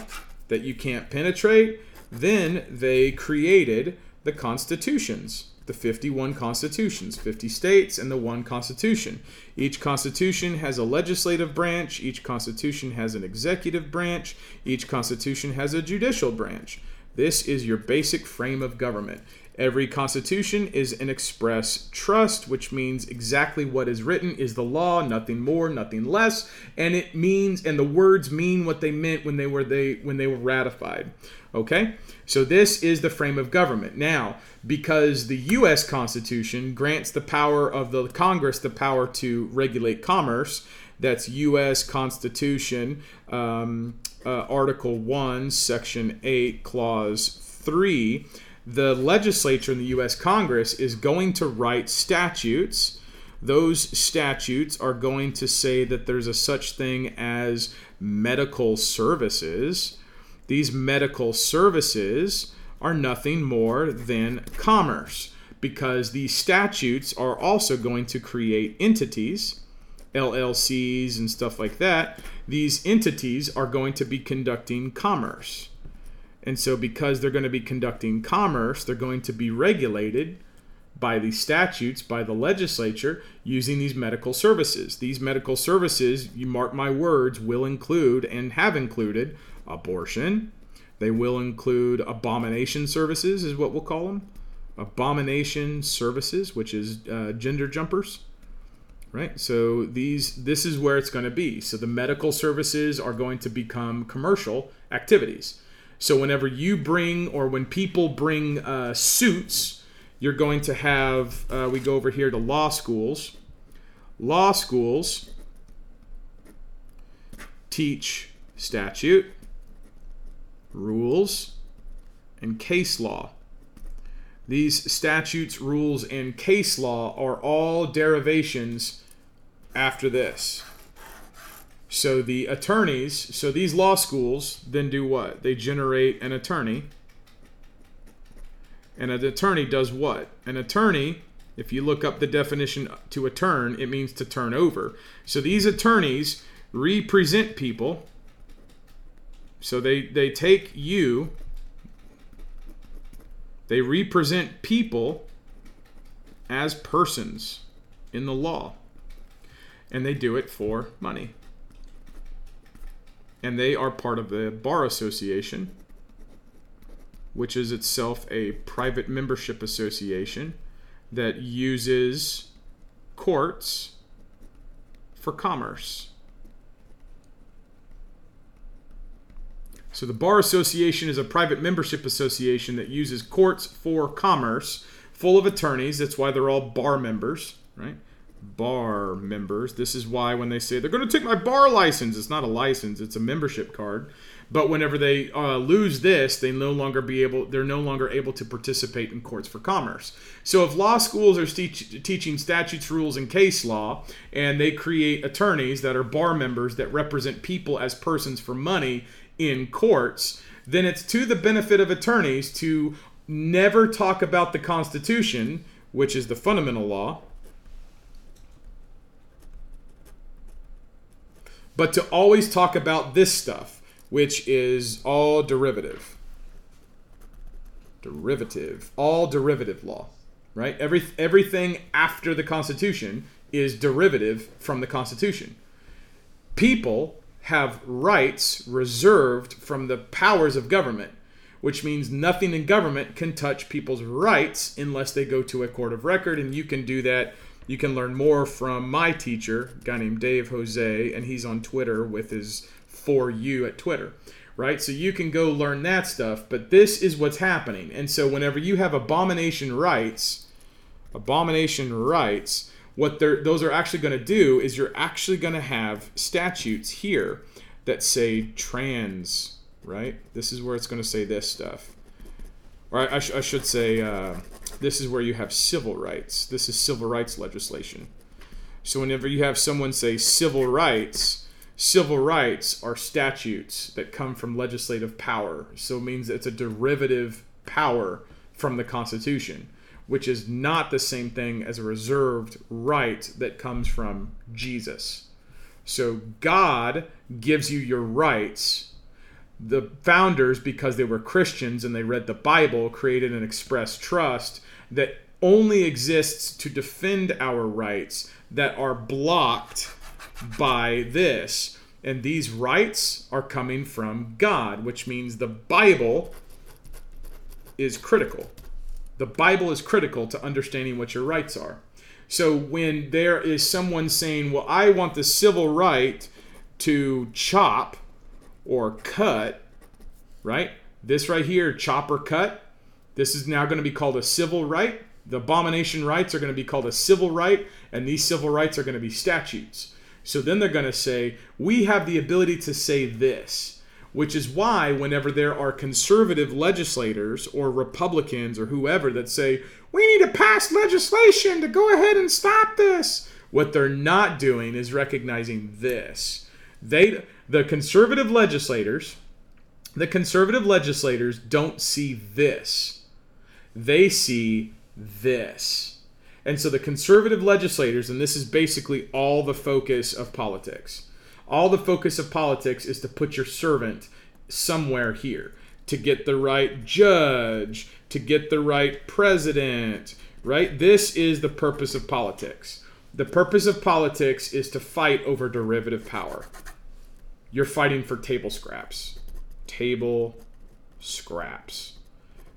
Speaker 1: that you can't penetrate. Then they created the constitutions, the 51 constitutions, 50 states, and the one constitution. Each constitution has a legislative branch, each constitution has an executive branch, each constitution has a judicial branch. This is your basic frame of government. Every constitution is an express trust, which means exactly what is written is the law, nothing more, nothing less, and it means and the words mean what they meant when they were they when they were ratified. Okay? So this is the frame of government. Now, because the US Constitution grants the power of the Congress the power to regulate commerce, that's U.S. Constitution, um, uh, Article 1, Section 8, Clause 3 the legislature in the U.S. Congress is going to write statutes. Those statutes are going to say that there's a such thing as medical services. These medical services are nothing more than commerce because these statutes are also going to create entities, LLCs, and stuff like that. These entities are going to be conducting commerce. And so, because they're going to be conducting commerce, they're going to be regulated by the statutes, by the legislature, using these medical services. These medical services, you mark my words, will include and have included abortion. They will include abomination services, is what we'll call them. Abomination services, which is uh, gender jumpers right so these this is where it's going to be so the medical services are going to become commercial activities so whenever you bring or when people bring uh, suits, you're going to have, uh, we go over here to law schools. Law schools teach statute, rules, and case law. These statutes, rules, and case law are all derivations after this. So the attorneys, so these law schools then do what? They generate an attorney. And an attorney does what? An attorney, if you look up the definition to a turn, it means to turn over. So these attorneys represent people. So they, they take you, they represent people as persons in the law. And they do it for money and they are part of the Bar Association, which is itself a private membership association that uses courts for commerce. So the Bar Association is a private membership association that uses courts for commerce, full of attorneys. That's why they're all bar members, right? Bar members. This is why when they say they're going to take my bar license, it's not a license; it's a membership card. But whenever they uh, lose this, they no longer be able. They're no longer able to participate in courts for commerce. So if law schools are teach, teaching statutes, rules, and case law, and they create attorneys that are bar members that represent people as persons for money in courts, then it's to the benefit of attorneys to never talk about the Constitution, which is the fundamental law, but to always talk about this stuff, which is all derivative. Derivative, all derivative law, right? Every everything after the Constitution is derivative from the Constitution. People have rights reserved from the powers of government, which means nothing in government can touch people's rights unless they go to a court of record, and you can do that You can learn more from my teacher, a guy named Dave Jose, and he's on Twitter with his for you at Twitter. Right? So you can go learn that stuff, but this is what's happening. And so whenever you have abomination rights, abomination rights, what those are actually going to do is you're actually going to have statutes here that say trans, right? This is where it's going to say this stuff. Or I, sh- I should say, uh, this is where you have civil rights. This is civil rights legislation. So whenever you have someone say civil rights, civil rights are statutes that come from legislative power. So it means it's a derivative power from the Constitution, which is not the same thing as a reserved right that comes from Jesus. So God gives you your rights. The founders, because they were Christians and they read the Bible, created an express trust that only exists to defend our rights that are blocked by this. And these rights are coming from God, which means the Bible is critical. The Bible is critical to understanding what your rights are. So when there is someone saying, Well, I want the civil right to chop or cut, right? This right here, chop or cut, this is now going to be called a civil right. The abomination rights are going to be called a civil right, and these civil rights are going to be statutes. So then they're going to say, We have the ability to say this, which is why, whenever there are conservative legislators or Republicans or whoever that say, We need to pass legislation to go ahead and stop this, what they're not doing is recognizing this. They, the conservative legislators, the conservative legislators don't see this. They see this. And so the conservative legislators, and this is basically all the focus of politics, all the focus of politics is to put your servant somewhere here, to get the right judge, to get the right president, right? This is the purpose of politics. The purpose of politics is to fight over derivative power. You're fighting for table scraps. Table scraps.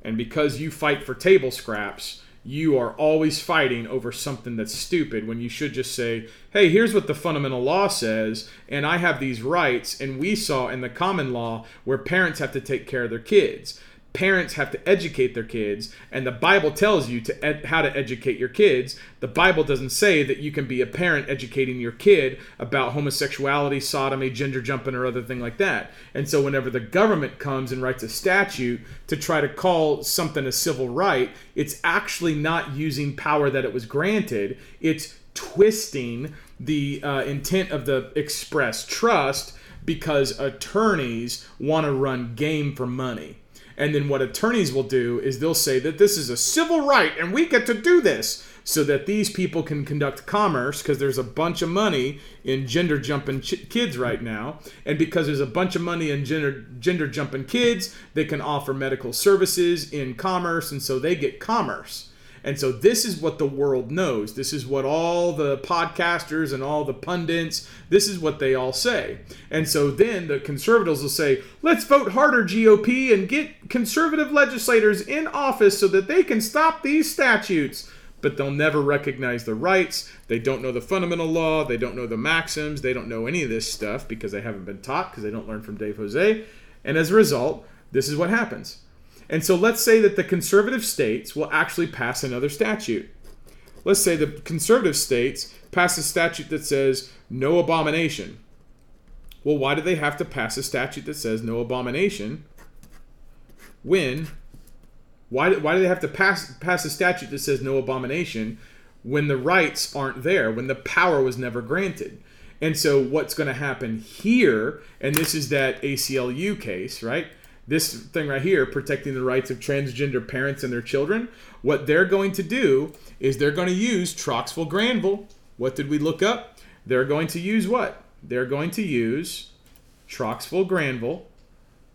Speaker 1: And because you fight for table scraps, you are always fighting over something that's stupid when you should just say, hey, here's what the fundamental law says, and I have these rights. And we saw in the common law where parents have to take care of their kids parents have to educate their kids and the bible tells you to ed- how to educate your kids. The bible doesn't say that you can be a parent educating your kid about homosexuality sodomy gender jumping or other thing like that. And so whenever the government comes and writes a statute to try to call something a civil right it's actually not using power that it was granted. It's twisting the uh, intent of the express trust because attorneys want to run game for money and then what attorneys will do is they'll say that this is a civil right and we get to do this so that these people can conduct commerce because there's a bunch of money in gender jumping ch- kids right now. And because there's a bunch of money in gender, gender jumping kids, they can offer medical services in commerce. And so they get commerce. And so this is what the world knows. This is what all the podcasters and all the pundits, this is what they all say. And so then the conservatives will say, let's vote harder, GOP, and get conservative legislators in office so that they can stop these statutes. But they'll never recognize the rights. They don't know the fundamental law. They don't know the maxims. They don't know any of this stuff because they haven't been taught, because they don't learn from Dave Jose. And as a result, this is what happens. And so let's say that the conservative states will actually pass another statute. Let's say the conservative states pass a statute that says no abomination. Well, why do they have to pass a statute that says no abomination when why, why do they have to pass pass a statute that says no abomination when the rights aren't there, when the power was never granted? And so what's going to happen here, and this is that ACLU case, right? This thing right here, protecting the rights of transgender parents and their children, what they're going to do is they're going to use Troxville Granville. What did we look up? They're going to use what? They're going to use Troxville Granville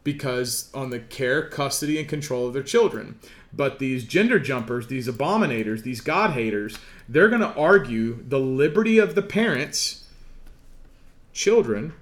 Speaker 1: because on the care, custody, and control of their children. But these gender jumpers, these abominators, these God haters, they're going to argue the liberty of the parents, children,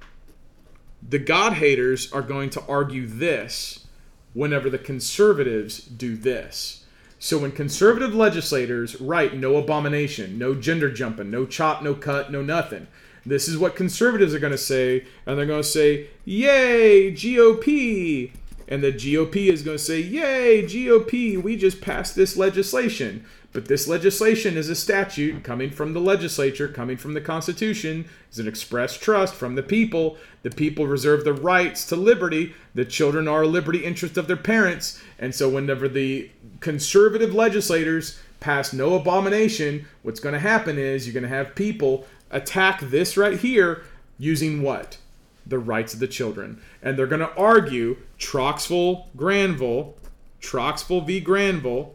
Speaker 1: the God haters are going to argue this whenever the conservatives do this. So when conservative legislators write no abomination, no gender jumping, no chop, no cut, no nothing, this is what conservatives are going to say, and they're going to say, Yay, GOP! And the GOP is going to say, Yay, GOP, we just passed this legislation. But this legislation is a statute coming from the legislature, coming from the Constitution, is an express trust from the people. The people reserve the rights to liberty. The children are a liberty interest of their parents. And so, whenever the conservative legislators pass no abomination, what's going to happen is you're going to have people attack this right here using what? The rights of the children. And they're going to argue Troxville Granville, Troxville v. Granville,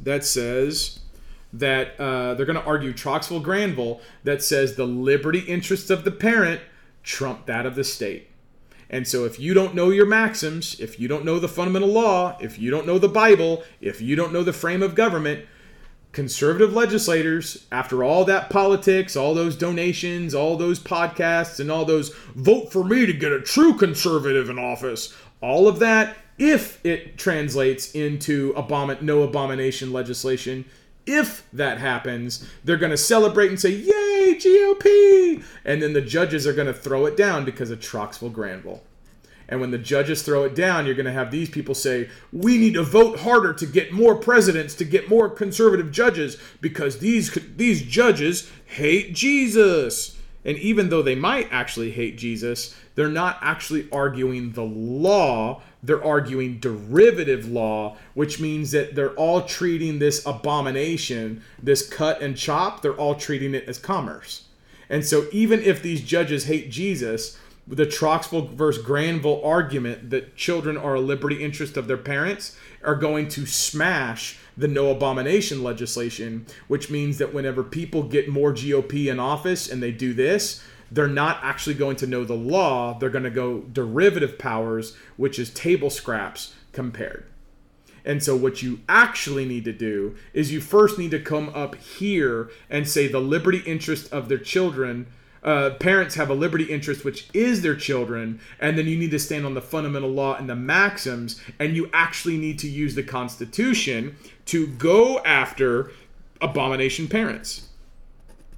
Speaker 1: that says that uh, they're going to argue Troxville Granville that says the liberty interests of the parent trump that of the state. And so, if you don't know your maxims, if you don't know the fundamental law, if you don't know the Bible, if you don't know the frame of government, conservative legislators, after all that politics, all those donations, all those podcasts, and all those vote for me to get a true conservative in office, all of that, if it translates into no abomination legislation, if that happens, they're going to celebrate and say, Yay, GOP! And then the judges are going to throw it down because of Troxville Granville. And when the judges throw it down, you're going to have these people say, we need to vote harder to get more presidents, to get more conservative judges, because these, these judges hate Jesus. And even though they might actually hate Jesus, they're not actually arguing the law, they're arguing derivative law, which means that they're all treating this abomination, this cut and chop, they're all treating it as commerce. And so even if these judges hate Jesus, the Troxville versus Granville argument that children are a liberty interest of their parents are going to smash the no abomination legislation, which means that whenever people get more GOP in office and they do this, they're not actually going to know the law. They're going to go derivative powers, which is table scraps compared. And so, what you actually need to do is you first need to come up here and say the liberty interest of their children uh, parents have a liberty interest, which is their children, and then you need to stand on the fundamental law and the maxims, and you actually need to use the Constitution to go after abomination parents.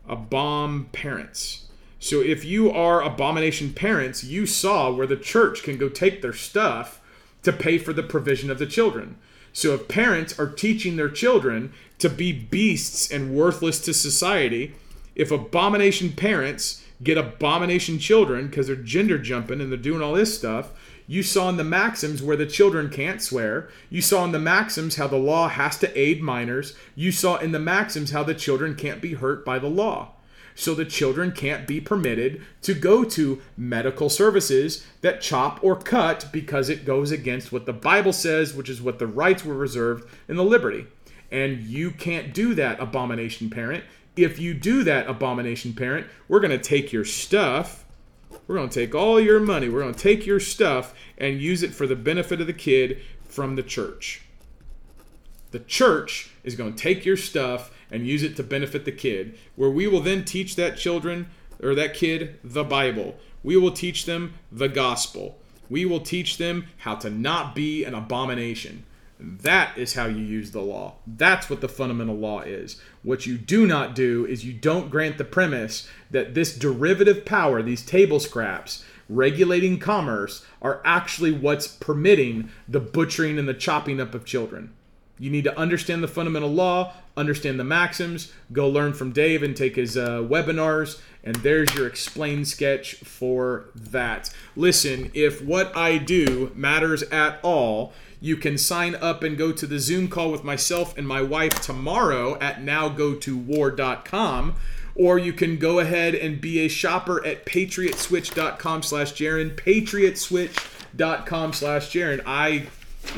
Speaker 1: Abom parents. So if you are abomination parents, you saw where the church can go take their stuff to pay for the provision of the children. So if parents are teaching their children to be beasts and worthless to society, if abomination parents get abomination children because they're gender jumping and they're doing all this stuff, you saw in the Maxims where the children can't swear. You saw in the Maxims how the law has to aid minors. You saw in the Maxims how the children can't be hurt by the law. So the children can't be permitted to go to medical services that chop or cut because it goes against what the Bible says, which is what the rights were reserved in the liberty. And you can't do that, abomination parent if you do that, abomination parent, we're going to take your stuff. We're going to take all your money. We're going to take your stuff and use it for the benefit of the kid from the church. The church is going to take your stuff and use it to benefit the kid, where we will then teach that children or that kid the Bible. We will teach them the gospel. We will teach them how to not be an abomination. That is how you use the law. That's what the fundamental law is. What you do not do is you don't grant the premise that this derivative power, these table scraps, regulating commerce, are actually what's permitting the butchering and the chopping up of children. You need to understand the fundamental law, understand the maxims, go learn from Dave and take his uh, webinars, and there's your explain sketch for that. Listen, if what I do matters at all, you can sign up and go to the Zoom call with myself and my wife tomorrow at nowgotowar.com. Or you can go ahead and be a shopper at patriotswitch.com slash Jarrin, patriotswitch.com slash Jarrin. I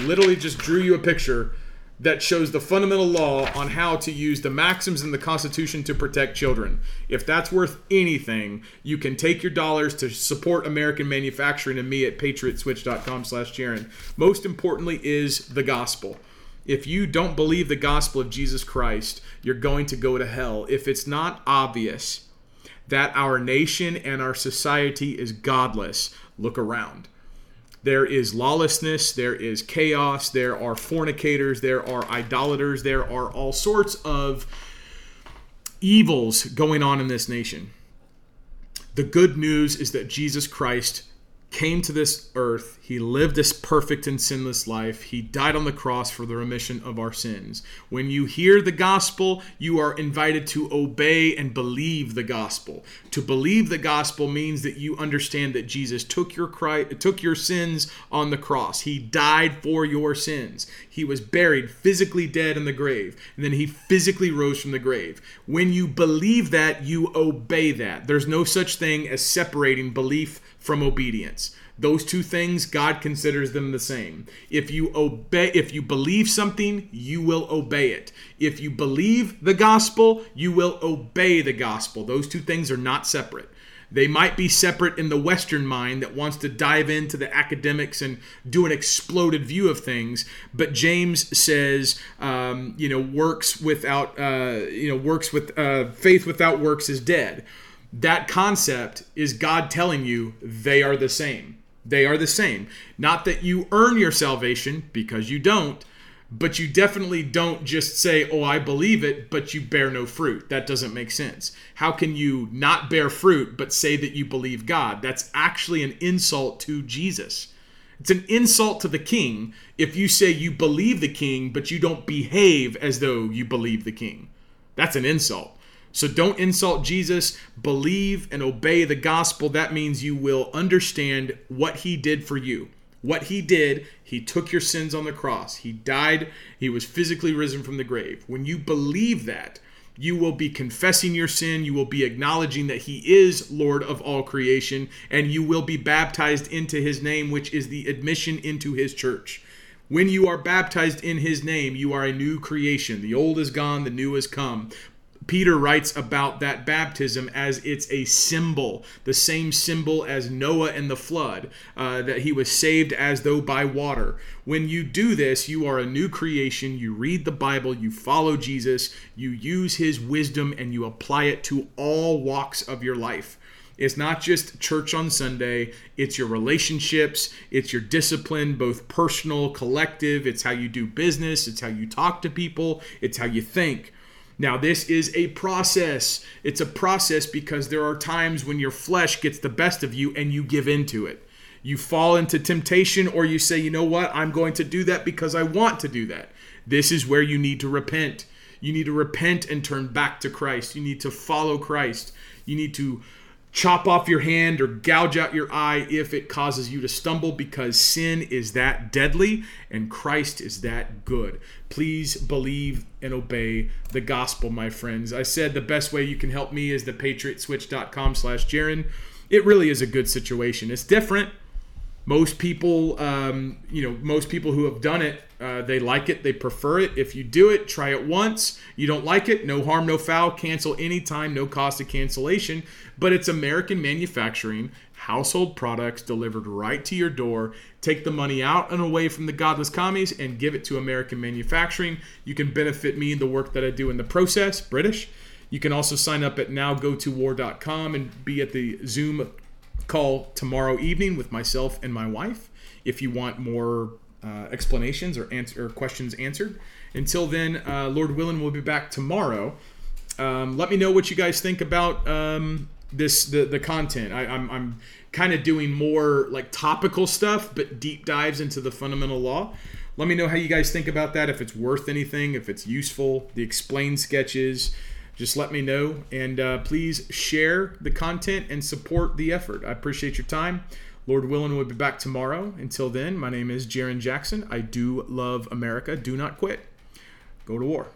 Speaker 1: literally just drew you a picture that shows the fundamental law on how to use the maxims in the Constitution to protect children. If that's worth anything, you can take your dollars to support American manufacturing and me at patriotswitch.com slash Jarrin. Most importantly is the gospel. If you don't believe the gospel of Jesus Christ, you're going to go to hell. If it's not obvious that our nation and our society is godless, look around there is lawlessness, there is chaos, there are fornicators, there are idolaters, there are all sorts of evils going on in this nation. The good news is that Jesus Christ came to this earth. He lived this perfect and sinless life. He died on the cross for the remission of our sins. When you hear the gospel, you are invited to obey and believe the gospel. To believe the gospel means that you understand that Jesus took your Christ, took your sins on the cross. He died for your sins. He was buried, physically dead in the grave, and then he physically rose from the grave. When you believe that, you obey that. There's no such thing as separating belief from obedience. Those two things, God considers them the same. If you obey, if you believe something, you will obey it. If you believe the gospel, you will obey the gospel. Those two things are not separate. They might be separate in the Western mind that wants to dive into the academics and do an exploded view of things. But James says, um, you know, works without, uh, you know, works with uh, faith without works is dead that concept is God telling you they are the same. They are the same. Not that you earn your salvation, because you don't, but you definitely don't just say, Oh, I believe it, but you bear no fruit. That doesn't make sense. How can you not bear fruit, but say that you believe God? That's actually an insult to Jesus. It's an insult to the king if you say you believe the king, but you don't behave as though you believe the king. That's an insult. So don't insult Jesus. Believe and obey the gospel. That means you will understand what he did for you. What he did, he took your sins on the cross. He died. He was physically risen from the grave. When you believe that, you will be confessing your sin. You will be acknowledging that He is Lord of all creation, and you will be baptized into His name, which is the admission into His church. When you are baptized in His name, you are a new creation. The old is gone, the new has come. Peter writes about that baptism as it's a symbol, the same symbol as Noah and the flood, uh, that he was saved as though by water. When you do this, you are a new creation. You read the Bible, you follow Jesus, you use his wisdom, and you apply it to all walks of your life. It's not just church on Sunday, it's your relationships, it's your discipline, both personal, collective, it's how you do business, it's how you talk to people, it's how you think. Now, this is a process. It's a process because there are times when your flesh gets the best of you and you give in to it. You fall into temptation, or you say, you know what, I'm going to do that because I want to do that. This is where you need to repent. You need to repent and turn back to Christ. You need to follow Christ. You need to chop off your hand or gouge out your eye if it causes you to stumble because sin is that deadly and Christ is that good. Please believe and obey the gospel, my friends. I said the best way you can help me is the patriotswitch.com slash Jarrin. It really is a good situation. It's different most people um, you know most people who have done it uh, they like it they prefer it. If you do it try it once. You don't like it no harm no foul. Cancel anytime no cost of cancellation. But it's american manufacturing household products delivered right to your door. Take the money out and away from the godless commies and give it to american manufacturing. You can benefit me in the work that i do in the process british. You can also sign up at nowgotowar.com and be at the zoom call tomorrow evening with myself and my wife if you want more uh, explanations or, answer, or questions answered. Until then, uh, Lord willing, we'll be back tomorrow. Um, let me know what you guys think about um, this the the content. I, I'm I'm kind of doing more like topical stuff, but deep dives into the fundamental law. Let me know how you guys think about that. If it's worth anything, if it's useful, the explained sketches just let me know. And uh, please share the content and support the effort. I appreciate your time. Lord willing, we'll be back tomorrow. Until then, my name is Jarrin Jackson. I do love America. Do not quit. Go to war.